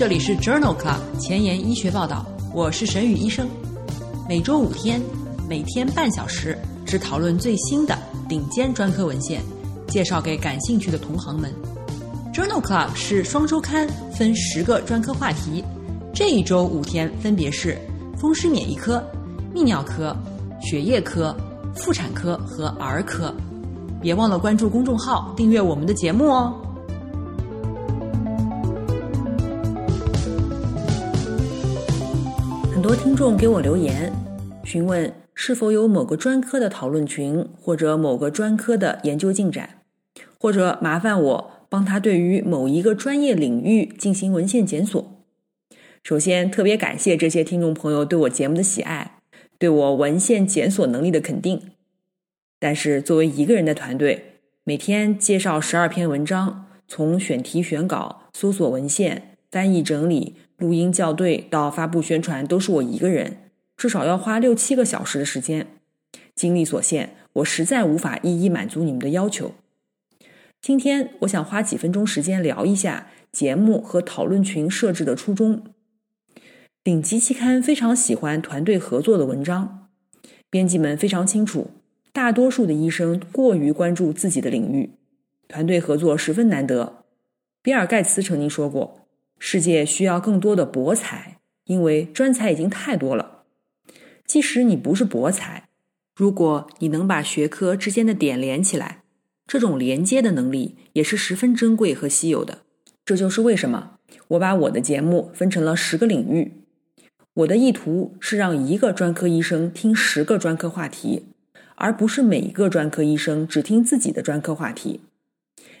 这里是 Journal Club 前沿医学报道，我是沈宇医生。每周五天，每天半小时，只讨论最新的顶尖专科文献，介绍给感兴趣的同行们。Journal Club 是双周刊，分十个专科话题。这一周五天分别是风湿免疫科、泌尿科、血液科、妇产科和儿科。别忘了关注公众号，订阅我们的节目哦。多听众给我留言，询问是否有某个专科的讨论群，或者某个专科的研究进展，或者麻烦我帮他对于某一个专业领域进行文献检索。首先，特别感谢这些听众朋友对我节目的喜爱，对我文献检索能力的肯定。但是，作为一个人的团队，每天介绍十二篇文章，从选题、选稿、搜索文献、翻译、整理。录音校对到发布宣传都是我一个人，至少要花六七个小时的时间。精力所限，我实在无法一一满足你们的要求。今天我想花几分钟时间聊一下节目和讨论群设置的初衷。顶级期刊非常喜欢团队合作的文章，编辑们非常清楚，大多数的医生过于关注自己的领域，团队合作十分难得。比尔盖茨曾经说过。世界需要更多的博才，因为专才已经太多了。即使你不是博才，如果你能把学科之间的点连起来，这种连接的能力也是十分珍贵和稀有的。这就是为什么我把我的节目分成了十个领域。我的意图是让一个专科医生听十个专科话题，而不是每一个专科医生只听自己的专科话题。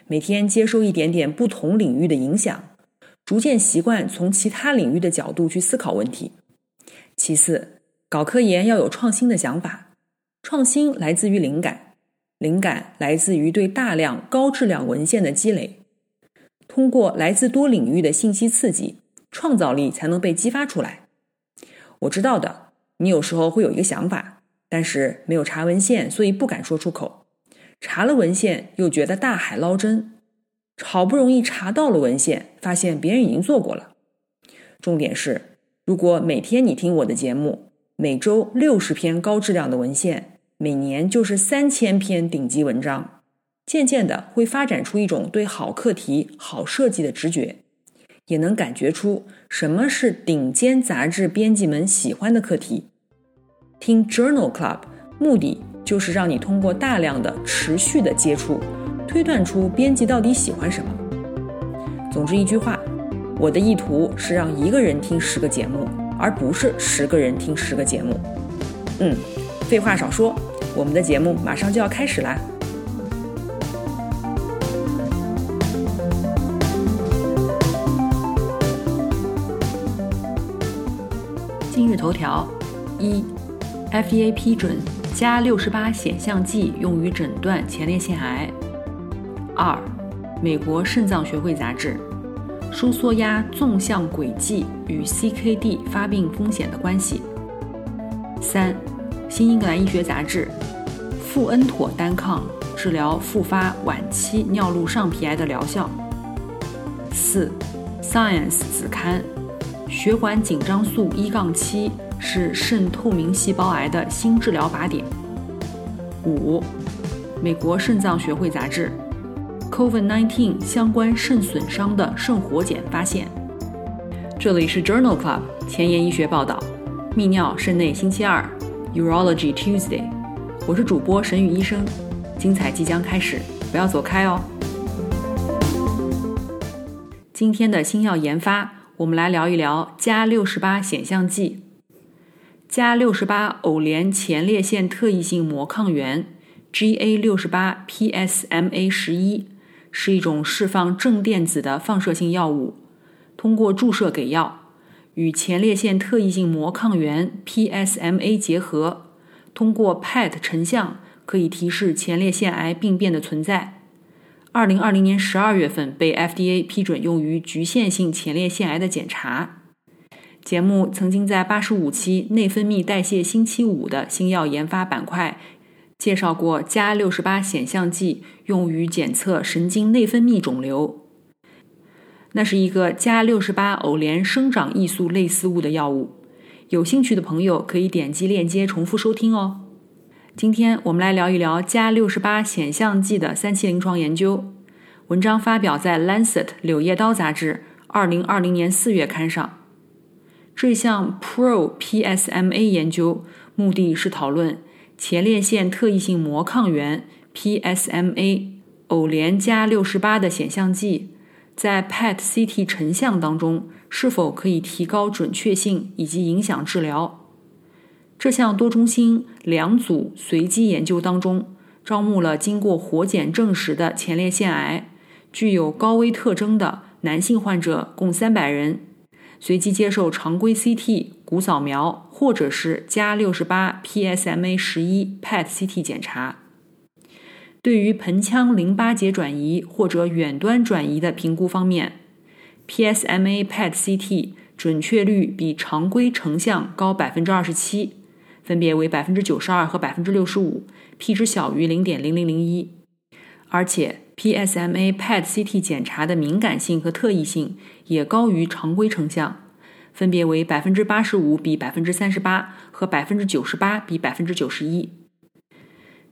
每天接收一点点不同领域的影响。逐渐习惯从其他领域的角度去思考问题。其次，搞科研要有创新的想法，创新来自于灵感，灵感来自于对大量高质量文献的积累。通过来自多领域的信息刺激，创造力才能被激发出来。我知道的，你有时候会有一个想法，但是没有查文献，所以不敢说出口；查了文献，又觉得大海捞针。好不容易查到了文献，发现别人已经做过了。重点是，如果每天你听我的节目，每周六十篇高质量的文献，每年就是三千篇顶级文章，渐渐的会发展出一种对好课题、好设计的直觉，也能感觉出什么是顶尖杂志编辑们喜欢的课题。听 Journal Club，目的就是让你通过大量的持续的接触。推断出编辑到底喜欢什么。总之一句话，我的意图是让一个人听十个节目，而不是十个人听十个节目。嗯，废话少说，我们的节目马上就要开始啦。今日头条：一，FDA 批准加六十八显像剂用于诊断前列腺癌。二，美国肾脏学会杂志，收缩压纵向轨迹与 CKD 发病风险的关系。三，新英格兰医学杂志，富恩妥单抗治疗复发晚期尿路上皮癌的疗效。四，Science 子刊，血管紧张素一杠七是肾透明细胞癌的新治疗靶点。五，美国肾脏学会杂志。COVID-19 相关肾损伤的肾活检发现。这里是 Journal Club 前沿医学报道，泌尿肾内星期二，Urology Tuesday。我是主播沈宇医生，精彩即将开始，不要走开哦。今天的新药研发，我们来聊一聊加六十八显像剂，加六十八偶联前列腺特异性膜抗原，GA 六十八 PSMA 十一。是一种释放正电子的放射性药物，通过注射给药，与前列腺特异性膜抗原 PSMA 结合，通过 PET 成像可以提示前列腺癌病变的存在。二零二零年十二月份被 FDA 批准用于局限性前列腺癌的检查。节目曾经在八十五期内分泌代谢星期五的新药研发板块。介绍过加六十八显像剂用于检测神经内分泌肿瘤。那是一个加六十八偶联生长异素类似物的药物。有兴趣的朋友可以点击链接重复收听哦。今天我们来聊一聊加六十八显像剂的三期临床研究。文章发表在《Lancet》柳叶刀杂志二零二零年四月刊上。这项 Pro-PSMA 研究目的是讨论前列腺特异性膜抗原 PSMA 偶联加六十八的显像剂在 PET-CT 成像当中是否可以提高准确性以及影响治疗。这项多中心两组随机研究当中，招募了经过活检证实的前列腺癌。具有高危特征的男性患者共三百人，随机接受常规 CT、骨扫描或者是加六十八 PSMA 十一 PET CT 检查。对于盆腔淋巴结转移或者远端转移的评估方面，PSMA PET CT 准确率比常规成像高百分之二十七，分别为百分之九十二和百分之六十五，P 值小于零点零零零一，而且。PSMA PET CT 检查的敏感性和特异性也高于常规成像，分别为百分之八十五比百分之三十八和百分之九十八比百分之九十一。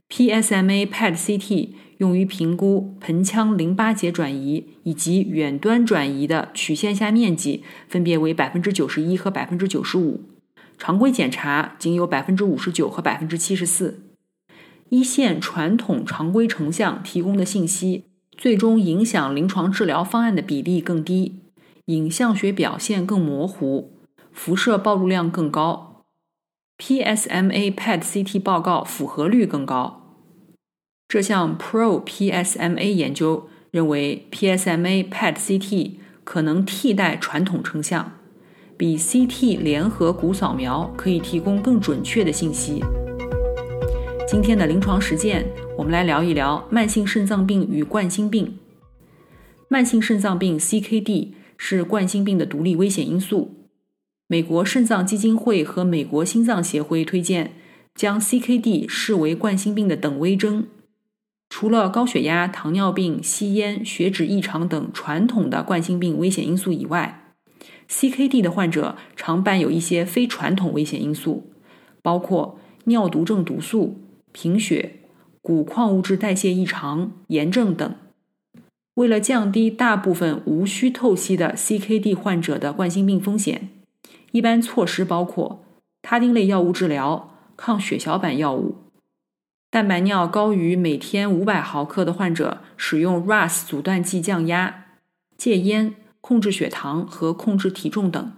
PSMA PET CT 用于评估盆腔淋巴结转移以及远端转移的曲线下面积，分别为百分之九十一和百分之九十五，常规检查仅有百分之五十九和百分之七十四。一线传统常规成像提供的信息，最终影响临床治疗方案的比例更低，影像学表现更模糊，辐射暴露量更高。PSMA PET CT 报告符合率更高。这项 Pro PSMA 研究认为，PSMA PET CT 可能替代传统成像，比 CT 联合骨扫描可以提供更准确的信息。今天的临床实践，我们来聊一聊慢性肾脏病与冠心病。慢性肾脏病 （CKD） 是冠心病的独立危险因素。美国肾脏基金会和美国心脏协会推荐将 CKD 视为冠心病的等危征。除了高血压、糖尿病、吸烟、血脂异常等传统的冠心病危险因素以外，CKD 的患者常伴有一些非传统危险因素，包括尿毒症毒素。贫血、骨矿物质代谢异常、炎症等。为了降低大部分无需透析的 CKD 患者的冠心病风险，一般措施包括他汀类药物治疗、抗血小板药物。蛋白尿高于每天五百毫克的患者使用 RAS 阻断剂降压、戒烟、控制血糖和控制体重等。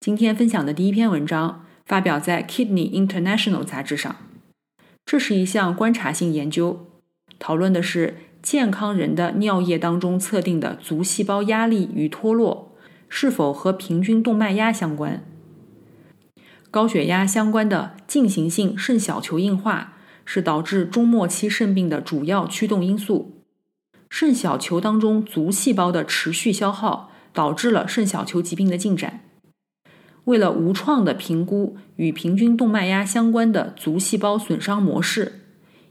今天分享的第一篇文章发表在《Kidney International》杂志上。这是一项观察性研究，讨论的是健康人的尿液当中测定的足细胞压力与脱落是否和平均动脉压相关。高血压相关的进行性肾小球硬化是导致中末期肾病的主要驱动因素。肾小球当中足细胞的持续消耗导致了肾小球疾病的进展。为了无创的评估与平均动脉压相关的足细胞损伤模式，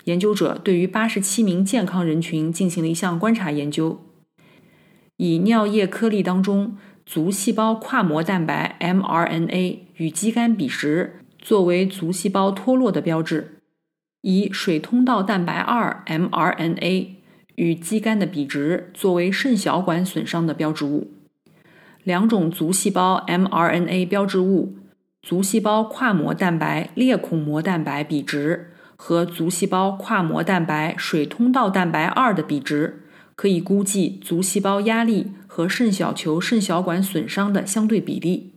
研究者对于八十七名健康人群进行了一项观察研究，以尿液颗粒当中足细胞跨膜蛋白 mRNA 与肌酐比值作为足细胞脱落的标志，以水通道蛋白二 mRNA 与肌酐的比值作为肾小管损伤的标志物。两种足细胞 mRNA 标志物、足细胞跨膜蛋白裂孔膜蛋白比值和足细胞跨膜蛋白水通道蛋白二的比值，可以估计足细胞压力和肾小球肾小管损伤的相对比例。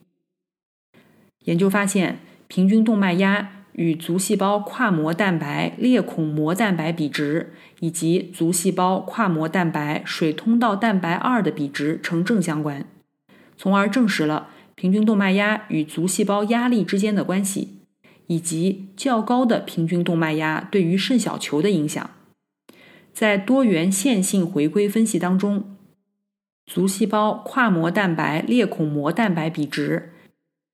研究发现，平均动脉压与足细胞跨膜蛋白裂孔膜蛋白比值以及足细胞跨膜蛋白水通道蛋白二的比值呈正相关。从而证实了平均动脉压与足细胞压力之间的关系，以及较高的平均动脉压对于肾小球的影响。在多元线性回归分析当中，足细胞跨膜蛋白裂孔膜蛋白比值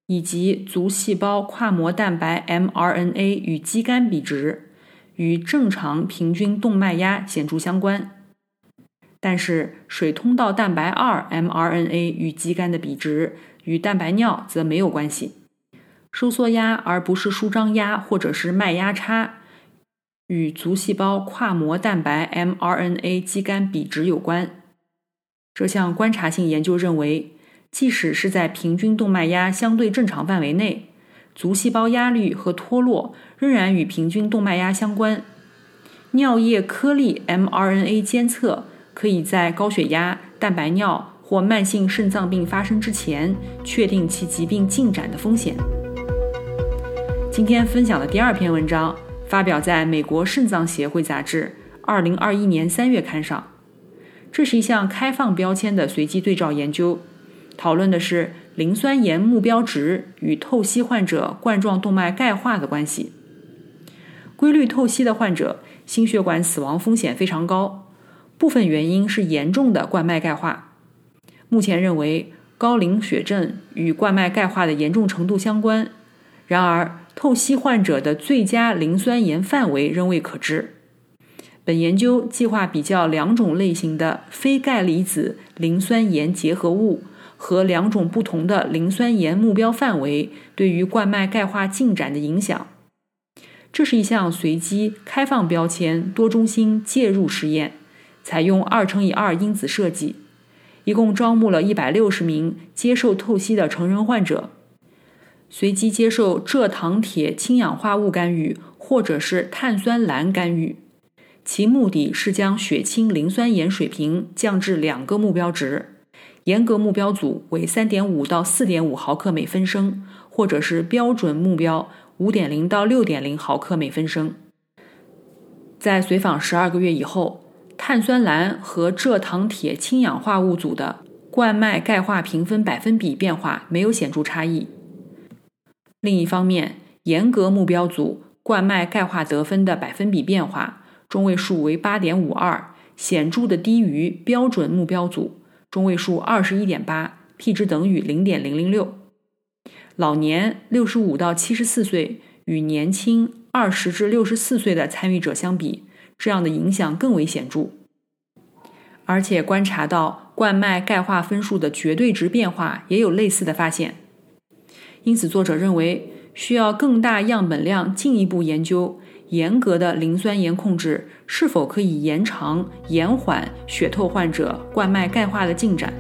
以及足细胞跨膜蛋白 mRNA 与肌酐比值与正常平均动脉压显著相关。但是水通道蛋白二 mRNA 与肌酐的比值与蛋白尿则没有关系。收缩压而不是舒张压或者是脉压差，与足细胞跨膜蛋白 mRNA 肌酐比值有关。这项观察性研究认为，即使是在平均动脉压相对正常范围内，足细胞压力和脱落仍然与平均动脉压相关。尿液颗粒 mRNA 监测可以在高血压、蛋白尿或慢性肾脏病发生之前确定其疾病进展的风险。今天分享的第二篇文章发表在美国肾脏协会杂志2021年3月刊上。这是一项开放标签的随机对照研究，讨论的是磷酸盐目标值与透析患者冠状动脉钙化的关系。规律透析的患者。心血管死亡风险非常高，部分原因是严重的冠脉钙化。目前认为高磷血症与冠脉钙化的严重程度相关，然而透析患者的最佳磷酸盐范围仍未可知。本研究计划比较两种类型的非钙离子磷酸盐结合物和两种不同的磷酸盐目标范围对于冠脉钙化进展的影响。这是一项随机开放标签多中心介入实验，采用二乘以二因子设计，一共招募了一百六十名接受透析的成人患者，随机接受蔗糖铁氢氧化物干预或者是碳酸镧干预，其目的是将血清磷酸盐水平降至两个目标值，严格目标组为三点五到四点五毫克每分升，或者是标准目标。五点零到六点零毫克每分升。在随访十二个月以后，碳酸镧和蔗糖铁氢氧化物组的冠脉钙化评分百分比变化没有显著差异。另一方面，严格目标组冠脉钙化得分的百分比变化中位数为八点五二，显著的低于标准目标组中位数二十一点八，p 值等于零点零零六。老年六十五到七十四岁与年轻二十至六十四岁的参与者相比，这样的影响更为显著。而且观察到冠脉钙化分数的绝对值变化也有类似的发现。因此，作者认为需要更大样本量进一步研究严格的磷酸盐控制是否可以延长、延缓血透患者冠脉钙化的进展。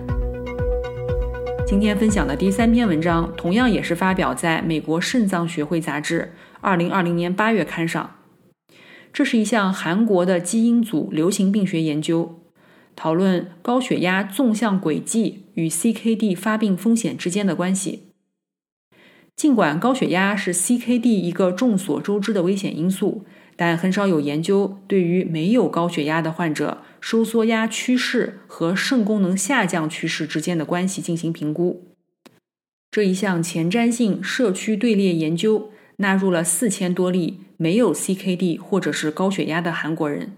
今天分享的第三篇文章，同样也是发表在美国肾脏学会杂志二零二零年八月刊上。这是一项韩国的基因组流行病学研究，讨论高血压纵向轨迹与 CKD 发病风险之间的关系。尽管高血压是 CKD 一个众所周知的危险因素。但很少有研究对于没有高血压的患者收缩压趋势和肾功能下降趋势之间的关系进行评估。这一项前瞻性社区队列研究纳入了四千多例没有 CKD 或者是高血压的韩国人，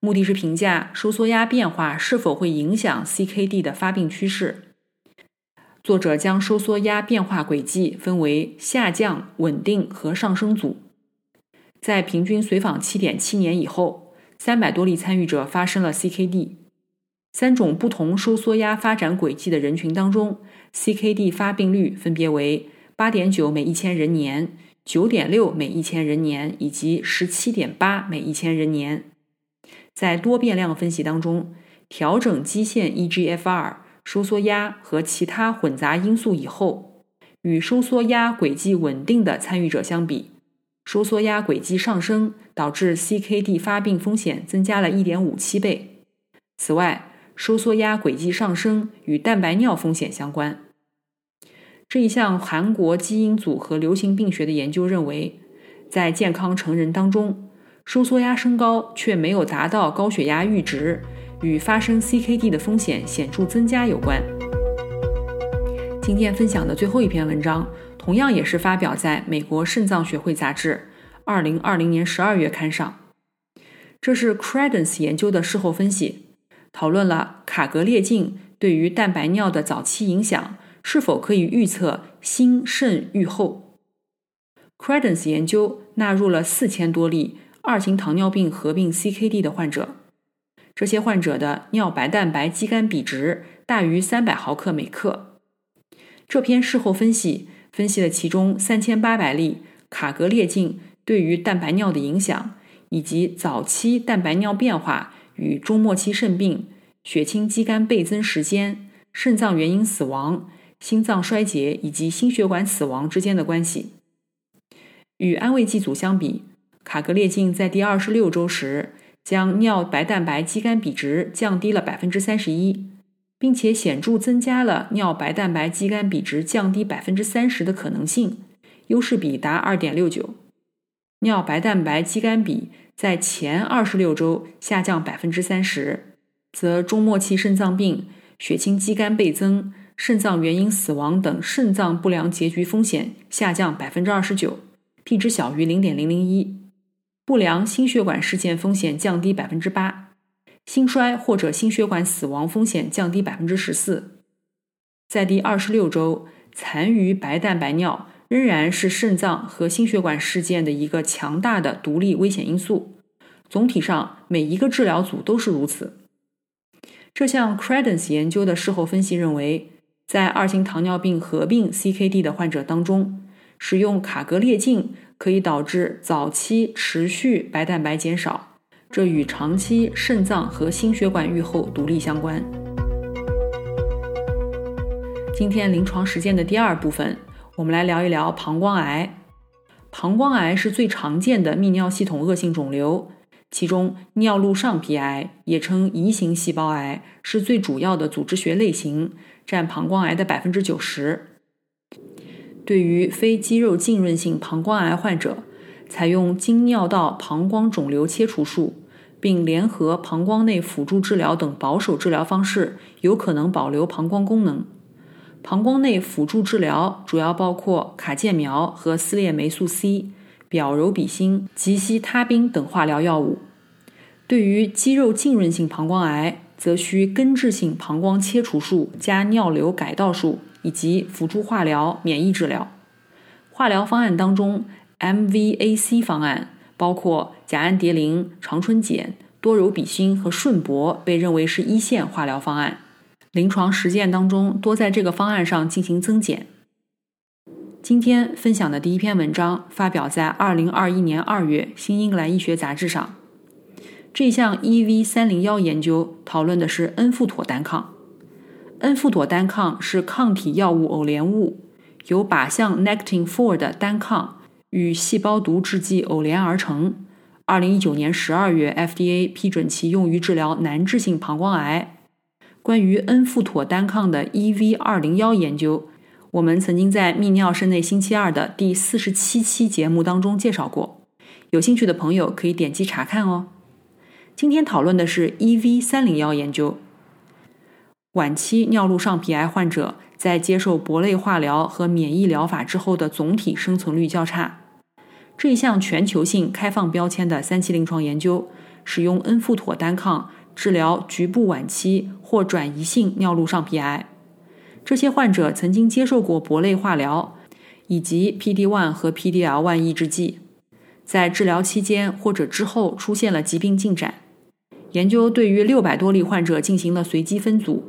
目的是评价收缩压变化是否会影响 CKD 的发病趋势。作者将收缩压变化轨迹分为下降、稳定和上升组。在平均随访七点七年以后，三百多例参与者发生了 CKD。三种不同收缩压发展轨迹的人群当中，CKD 发病率分别为八点九每一千人年、九点六每一千人年以及十七点八每一千人年。在多变量分析当中，调整基线 eGFR、收缩压和其他混杂因素以后，与收缩压轨迹稳定的参与者相比。收缩压轨迹上升导致 CKD 发病风险增加了1.57倍。此外，收缩压轨迹上升与蛋白尿风险相关。这一项韩国基因组和流行病学的研究认为，在健康成人当中，收缩压升高却没有达到高血压阈值，与发生 CKD 的风险显著增加有关。今天分享的最后一篇文章。同样也是发表在美国肾脏学会杂志二零二零年十二月刊上。这是 Credence 研究的事后分析，讨论了卡格列净对于蛋白尿的早期影响，是否可以预测心肾愈后。Credence 研究纳入了四千多例二型糖尿病合并 CKD 的患者，这些患者的尿白蛋白肌酐比值大于三百毫克每克。这篇事后分析分析了其中三千八百例卡格列净对于蛋白尿的影响，以及早期蛋白尿变化与中末期肾病、血清肌酐倍增时间、肾脏原因死亡、心脏衰竭以及心血管死亡之间的关系。与安慰剂组相比，卡格列净在第二十六周时将尿白蛋白肌酐比值降低了百分之三十一。并且显著增加了尿白蛋白肌酐比值降低百分之三十的可能性，优势比达二点六九。尿白蛋白肌酐比在前二十六周下降百分之三十，则中末期肾脏病、血清肌酐倍增、肾脏原因死亡等肾脏不良结局风险下降百分之二十九，p 值小于零点零零一。不良心血管事件风险降低百分之八。心衰或者心血管死亡风险降低百分之十四，在第二十六周，残余白蛋白尿仍然是肾脏和心血管事件的一个强大的独立危险因素。总体上，每一个治疗组都是如此。这项 Credence 研究的事后分析认为，在二型糖尿病合并 CKD 的患者当中，使用卡格列净可以导致早期持续白蛋白减少。这与长期肾脏和心血管预后独立相关。今天临床实践的第二部分，我们来聊一聊膀胱癌。膀胱癌是最常见的泌尿系统恶性肿瘤，其中尿路上皮癌也称移行细胞癌是最主要的组织学类型，占膀胱癌的百分之九十。对于非肌肉浸润性膀胱癌患者，采用经尿道膀胱肿瘤切除术，并联合膀胱内辅助治疗等保守治疗方式，有可能保留膀胱功能。膀胱内辅助治疗主要包括卡介苗和丝裂霉素 C、表柔比星、吉西他滨等化疗药物。对于肌肉浸润性膀胱癌，则需根治性膀胱切除术加尿流改道术以及辅助化疗、免疫治疗。化疗方案当中。MVAC 方案包括甲氨蝶呤、长春碱、多柔比辛和顺铂，被认为是一线化疗方案。临床实践当中，多在这个方案上进行增减。今天分享的第一篇文章发表在2021年2月《新英格兰医学杂志》上。这项 EV301 研究讨论的是恩富妥单抗。恩富妥单抗是抗体药物偶联物，由靶向 Nectin-4 的单抗。与细胞毒制剂偶联而成。二零一九年十二月，FDA 批准其用于治疗难治性膀胱癌。关于恩富妥单抗的 EV 二零幺研究，我们曾经在泌尿肾内星期二的第四十七期节目当中介绍过，有兴趣的朋友可以点击查看哦。今天讨论的是 EV 三零幺研究。晚期尿路上皮癌患者在接受铂类化疗和免疫疗法之后的总体生存率较差。这一项全球性开放标签的三期临床研究，使用恩富妥单抗治疗局部晚期或转移性尿路上皮癌。这些患者曾经接受过铂类化疗以及 PD-1 和 PDL-1 抑制剂，在治疗期间或者之后出现了疾病进展。研究对于六百多例患者进行了随机分组，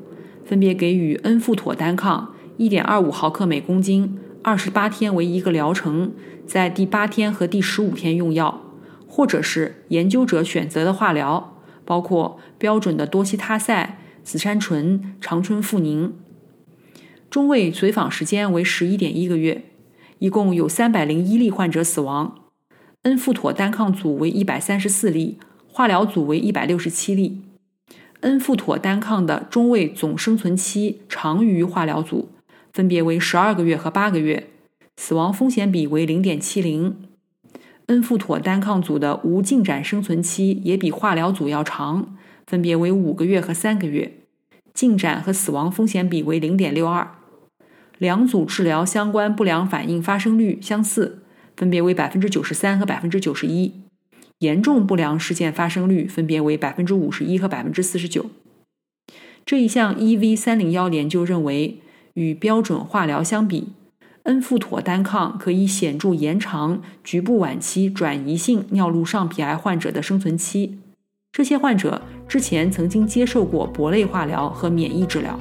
分别给予恩富妥单抗1.25毫克每公斤。二十八天为一个疗程，在第八天和第十五天用药，或者是研究者选择的化疗，包括标准的多西他赛、紫杉醇、长春复宁。中位随访时间为十一点一个月，一共有三百零一例患者死亡。恩富妥单抗组为一百三十四例，化疗组为一百六十七例。恩富妥单抗的中位总生存期长于化疗组。分别为十二个月和八个月，死亡风险比为零点七零。恩富妥单抗组的无进展生存期也比化疗组要长，分别为五个月和三个月，进展和死亡风险比为零点六二。两组治疗相关不良反应发生率相似，分别为百分之九十三和百分之九十一。严重不良事件发生率分别为百分之五十一和百分之四十九。这一项 EV 三零幺研究认为。与标准化疗相比，恩富妥单抗可以显著延长局部晚期转移性尿路上皮癌患者的生存期。这些患者之前曾经接受过铂类化疗和免疫治疗。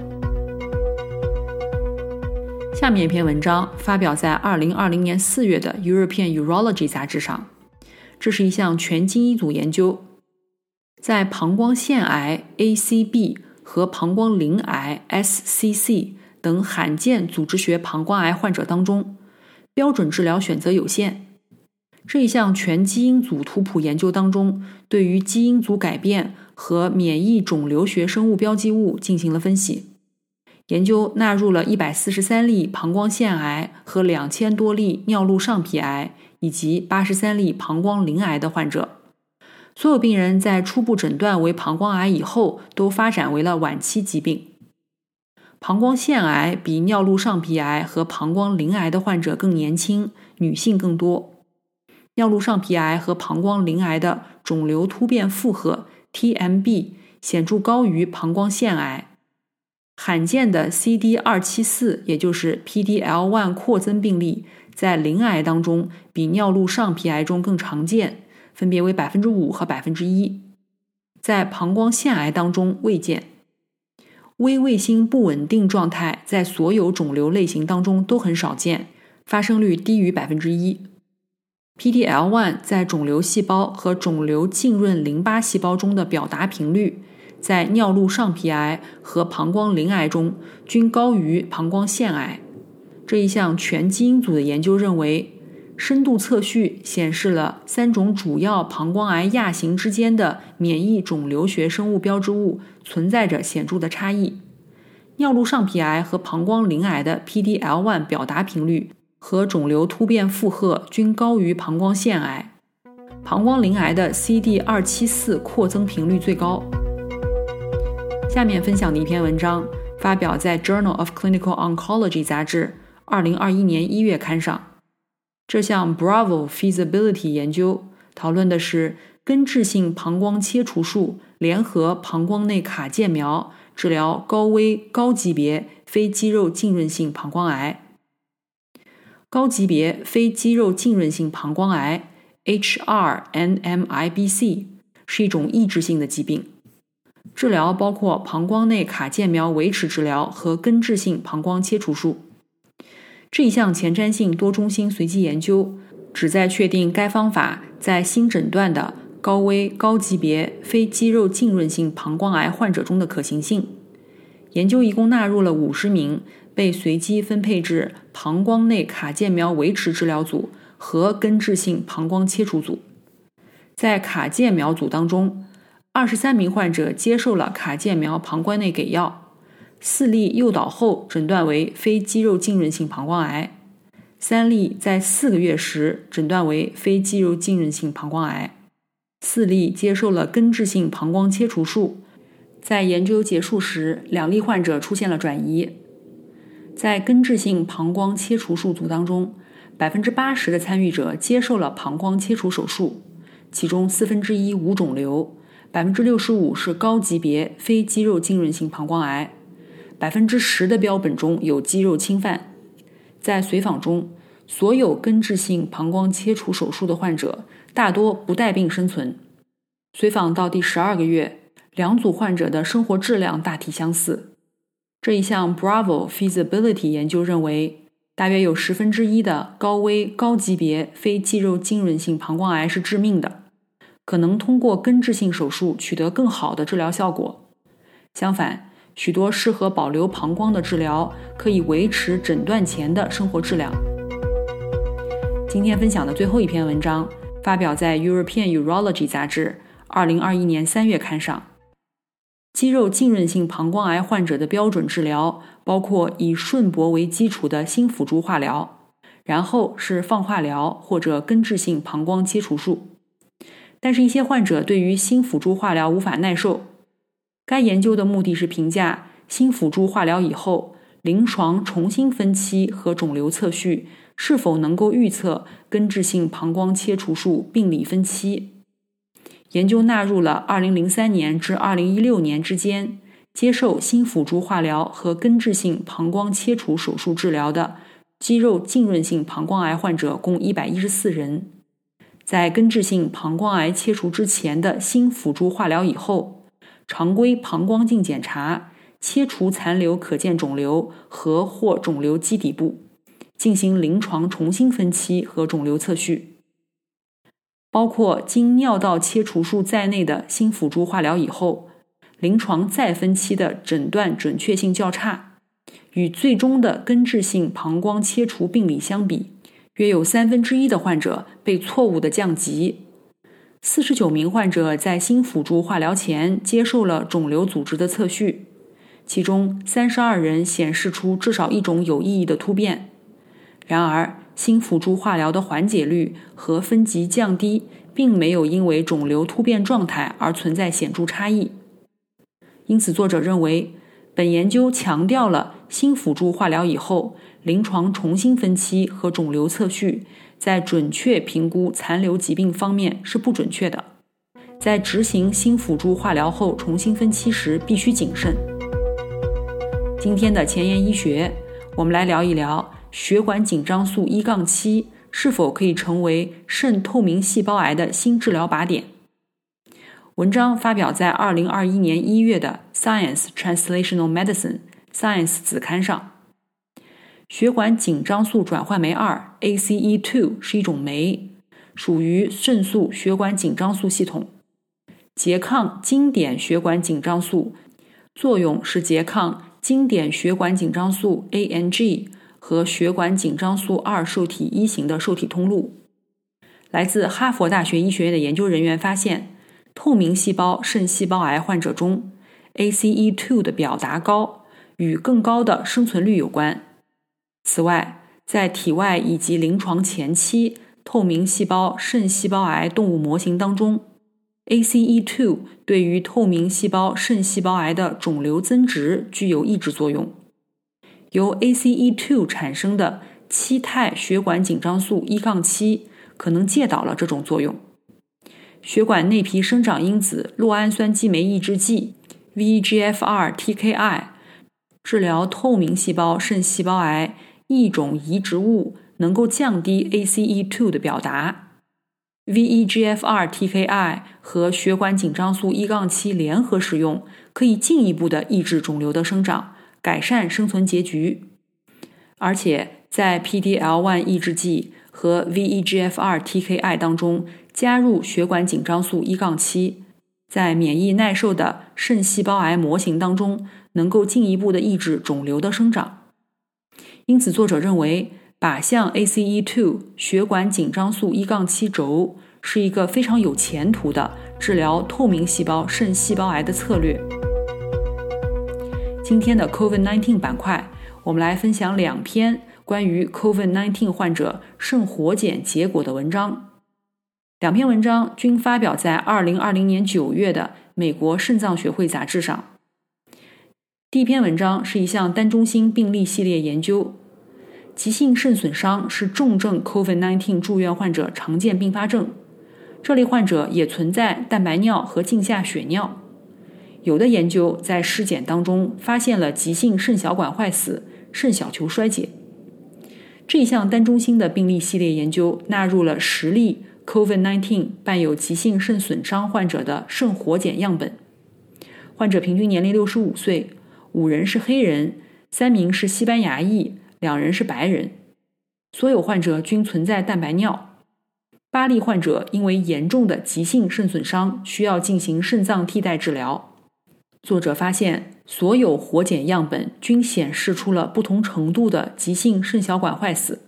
下面一篇文章发表在2020年4月的《European Urology》杂志上，这是一项全基因组研究，在膀胱腺癌 （ACB） 和膀胱鳞癌 （SCC） 等罕见组织学膀胱癌患者当中，标准治疗选择有限。这一项全基因组图谱研究当中，对于基因组改变和免疫肿瘤学生物标记物进行了分析。研究纳入了一百四十三例膀胱腺癌和两千多例尿路上皮癌以及八十三例膀胱鳞癌的患者。所有病人在初步诊断为膀胱癌以后，都发展为了晚期疾病。膀胱腺癌比尿路上皮癌和膀胱鳞癌的患者更年轻，女性更多。尿路上皮癌和膀胱鳞癌的肿瘤突变负荷 （TMB） 显著高于膀胱腺癌。罕见的 CD 二七四，也就是 PDL1 扩增病例，在鳞癌当中比尿路上皮癌中更常见，分别为百分之五和百分之一。在膀胱腺癌当中未见。微卫星不稳定状态在所有肿瘤类型当中都很少见，发生率低于百分之一。PDL1 在肿瘤细胞和肿瘤浸润淋巴细胞中的表达频率，在尿路上皮癌和膀胱鳞癌中均高于膀胱腺癌。这一项全基因组的研究认为，深度测序显示了三种主要膀胱癌亚型之间的免疫肿瘤学生物标志物存在着显著的差异。尿路上皮癌和膀胱鳞癌的 PDL1 表达频率。和肿瘤突变负荷均高于膀胱腺癌，膀胱鳞癌的 CD 二七四扩增频率最高。下面分享的一篇文章发表在《Journal of Clinical Oncology》杂志二零二一年一月刊上。这项 Bravo Feasibility 研究讨论的是根治性膀胱切除术联合膀胱内卡介苗治疗高危高级别非肌肉浸润性膀胱癌。高级别非肌肉浸润性膀胱癌 （HR-NMIBC） 是一种抑制性的疾病，治疗包括膀胱内卡介苗维持治疗和根治性膀胱切除术。这一项前瞻性多中心随机研究旨在确定该方法在新诊断的高危高级别非肌肉浸润性膀胱癌患者中的可行性。研究一共纳入了五十名。被随机分配至膀胱内卡介苗维持治疗组和根治性膀胱切除组。在卡介苗组当中，二十三名患者接受了卡介苗膀胱内给药，四例诱导后诊断为非肌肉浸润性膀胱癌，三例在四个月时诊断为非肌肉浸润性膀胱癌，四例接受了根治性膀胱切除术。在研究结束时，两例患者出现了转移。在根治性膀胱切除术组当中，百分之八十的参与者接受了膀胱切除手术，其中四分之一无肿瘤，百分之六十五是高级别非肌肉浸润性膀胱癌，百分之十的标本中有肌肉侵犯。在随访中，所有根治性膀胱切除手术的患者大多不带病生存。随访到第十二个月，两组患者的生活质量大体相似。这一项 Bravo Feasibility 研究认为，大约有十分之一的高危高级别非肌肉浸润性膀胱癌是致命的，可能通过根治性手术取得更好的治疗效果。相反，许多适合保留膀胱的治疗可以维持诊断前的生活质量。今天分享的最后一篇文章发表在《European Urology》杂志二零二一年三月刊上。肌肉浸润性膀胱癌患者的标准治疗包括以顺铂为基础的新辅助化疗，然后是放化疗或者根治性膀胱切除术。但是，一些患者对于新辅助化疗无法耐受。该研究的目的是评价新辅助化疗以后临床重新分期和肿瘤测序是否能够预测根治性膀胱切除术病理分期。研究纳入了2003年至2016年之间接受新辅助化疗和根治性膀胱切除手术治疗的肌肉浸润性膀胱癌患者共114人，在根治性膀胱癌切除之前的新辅助化疗以后，常规膀胱镜检查，切除残留可见肿瘤和或肿瘤基底部，进行临床重新分期和肿瘤测序。包括经尿道切除术在内的新辅助化疗以后，临床再分期的诊断准确性较差，与最终的根治性膀胱切除病理相比，约有三分之一的患者被错误的降级。四十九名患者在新辅助化疗前接受了肿瘤组织的测序，其中三十二人显示出至少一种有意义的突变。然而，新辅助化疗的缓解率和分级降低，并没有因为肿瘤突变状态而存在显著差异。因此，作者认为，本研究强调了新辅助化疗以后临床重新分期和肿瘤测序在准确评估残留疾病方面是不准确的。在执行新辅助化疗后重新分期时，必须谨慎。今天的前沿医学，我们来聊一聊。血管紧张素一杠七是否可以成为肾透明细胞癌的新治疗靶点？文章发表在二零二一年一月的《Science Translational Medicine》Science 子刊上。血管紧张素转换酶二 （ACE2） 是一种酶，属于肾素血管紧张素系统，拮抗经典血管紧张素，作用是拮抗经典血管紧张素 ANG。和血管紧张素二受体一型的受体通路。来自哈佛大学医学院的研究人员发现，透明细胞肾细胞癌患者中，ACE2 的表达高，与更高的生存率有关。此外，在体外以及临床前期透明细胞肾细胞癌动物模型当中，ACE2 对于透明细胞肾细胞癌的肿瘤增殖具有抑制作用。由 ACE2 产生的七肽血管紧张素一杠七可能介导了这种作用。血管内皮生长因子酪氨酸激酶抑制剂 VEGFR-TKI 治疗透明细胞肾细胞癌一种移植物，能够降低 ACE2 的表达。VEGFR-TKI 和血管紧张素一杠七联合使用，可以进一步的抑制肿瘤的生长。改善生存结局，而且在 PDL1 抑制剂和 VEGFR-TKI 当中加入血管紧张素一杠七，在免疫耐受的肾细胞癌模型当中，能够进一步的抑制肿瘤的生长。因此，作者认为靶向 ACE2 血管紧张素一杠七轴是一个非常有前途的治疗透明细胞肾细胞癌的策略。今天的 COVID-19 板块，我们来分享两篇关于 COVID-19 患者肾活检结果的文章。两篇文章均发表在2020年9月的美国肾脏学会杂志上。第一篇文章是一项单中心病例系列研究，急性肾损伤是重症 COVID-19 住院患者常见并发症，这类患者也存在蛋白尿和镜下血尿。有的研究在尸检当中发现了急性肾小管坏死、肾小球衰竭。这项单中心的病例系列研究纳入了十例 COVID-19 伴有急性肾损伤患者的肾活检样本，患者平均年龄六十五岁，五人是黑人，三名是西班牙裔，两人是白人。所有患者均存在蛋白尿。八例患者因为严重的急性肾损伤需要进行肾脏替代治疗。作者发现，所有活检样本均显示出了不同程度的急性肾小管坏死。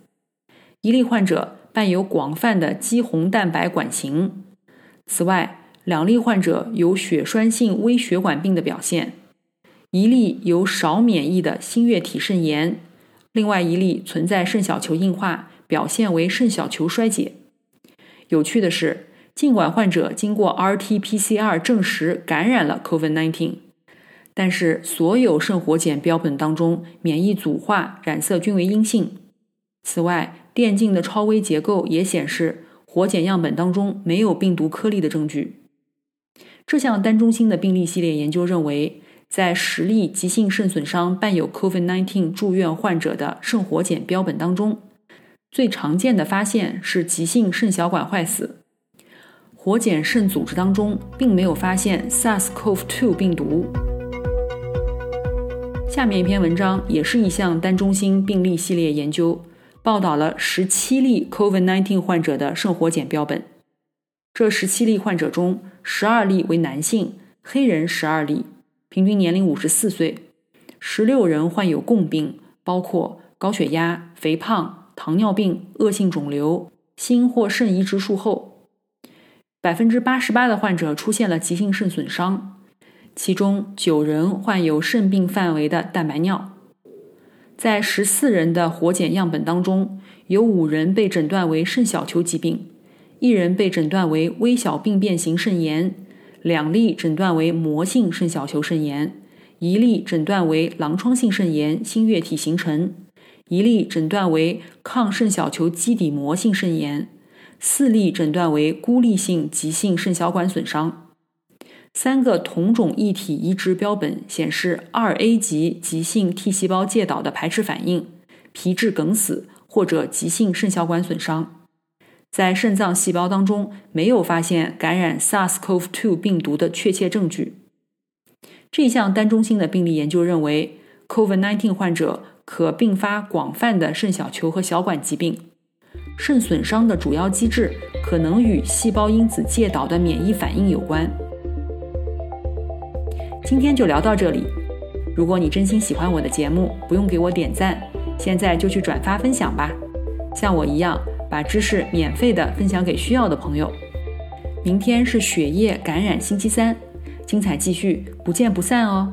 一例患者伴有广泛的肌红蛋白管型。此外，两例患者有血栓性微血管病的表现，一例有少免疫的新月体肾炎，另外一例存在肾小球硬化，表现为肾小球衰竭。有趣的是。尽管患者经过 RT-PCR 证实感染了 COVID-19，但是所有肾活检标本当中免疫组化染色均为阴性。此外，电镜的超微结构也显示活检样本当中没有病毒颗粒的证据。这项单中心的病例系列研究认为，在十例急性肾损伤伴有 COVID-19 住院患者的肾活检标本当中，最常见的发现是急性肾小管坏死。活检肾组织当中并没有发现 SARS-CoV-2 病毒。下面一篇文章也是一项单中心病例系列研究，报道了十七例 COVID-19 患者的肾活检标本。这十七例患者中，十二例为男性，黑人十二例，平均年龄五十四岁，十六人患有共病，包括高血压、肥胖、糖尿病、恶性肿瘤、心或肾移植术后。百分之八十八的患者出现了急性肾损伤。其中九人患有肾病范围的蛋白尿，在十四人的活检样本当中，有五人被诊断为肾小球疾病，一人被诊断为微小病变型肾炎，两例诊断为膜性肾小球肾炎，一例诊断为狼疮性肾炎新月体形成，一例诊断为抗肾小球基底膜性肾炎，四例诊断为孤立性急性肾小管损伤。三个同种异体移植标本显示，二 A 级急性 T 细胞介导的排斥反应、皮质梗死或者急性肾小管损伤。在肾脏细胞当中没有发现感染 SARS-CoV-2 病毒的确切证据。这项单中心的病例研究认为，COVID-19 患者可并发广泛的肾小球和小管疾病。肾损伤的主要机制可能与细胞因子介导的免疫反应有关。今天就聊到这里。如果你真心喜欢我的节目，不用给我点赞，现在就去转发分享吧。像我一样，把知识免费的分享给需要的朋友。明天是血液感染星期三，精彩继续，不见不散哦。